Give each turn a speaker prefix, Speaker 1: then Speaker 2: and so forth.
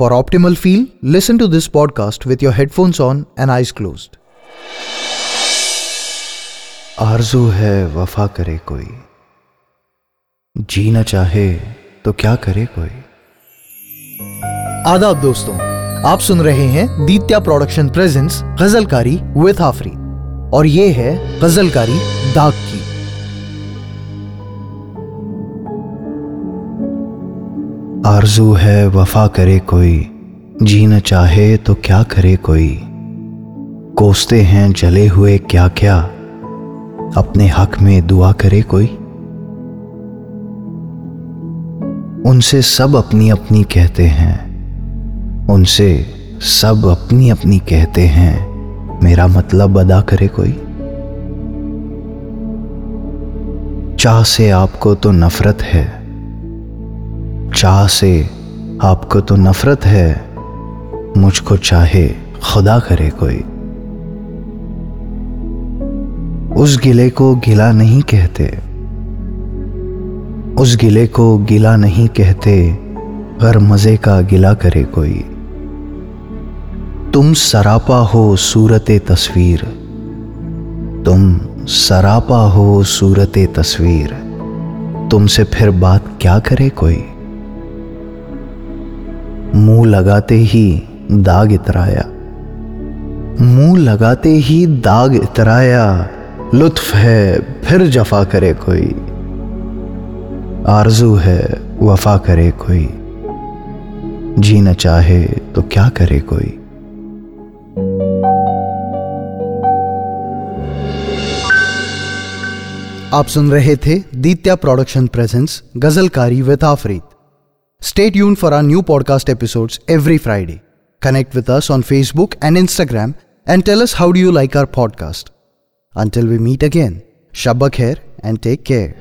Speaker 1: For optimal feel, listen to this podcast with your headphones on and eyes closed.
Speaker 2: आरज़ू है वफा करे कोई। जीना चाहे तो क्या करे कोई?
Speaker 1: आदाब दोस्तों आप सुन रहे हैं Ditya production presents Ghazalkari with Afri और ये है गजलकारी दाग की।
Speaker 2: आरज़ू है, वफा करे कोई। जीना चाहे तो क्या करे कोई। कोसते हैं, जले हुए क्या क्या। अपने हक में दुआ करे कोई। उनसे सब अपनी अपनी कहते हैं। उनसे सब अपनी अपनी कहते हैं। मेरा मतलब अदा करे कोई। चाह से आपको तो नफरत है। चाह से आपको तो नफरत है, मुझको चाहे खुदा करे कोई। उस गिले को गिला नहीं कहते। उस गिले को गिला नहीं कहते गर मज़े का गिला करे कोई। तुम सरापा हो सूरत तस्वीर। तुम सरापा हो सूरत तस्वीर। तुमसे फिर बात क्या करे कोई? मुँह लगाते ही दाग इतराया। मुँह लगाते ही दाग इतराया, लुत्फ है, फिर जफा करे कोई। आरज़ू है, वफा करे कोई। जीना चाहे तो क्या करे कोई।
Speaker 1: आप सुन रहे थे Ditya production presents Ghazalkari with Afreed. Stay tuned for our new podcast episodes every Friday. Connect with us on Facebook and Instagram and tell us how do you like our podcast. Until we meet again, Shabba Khair and take care.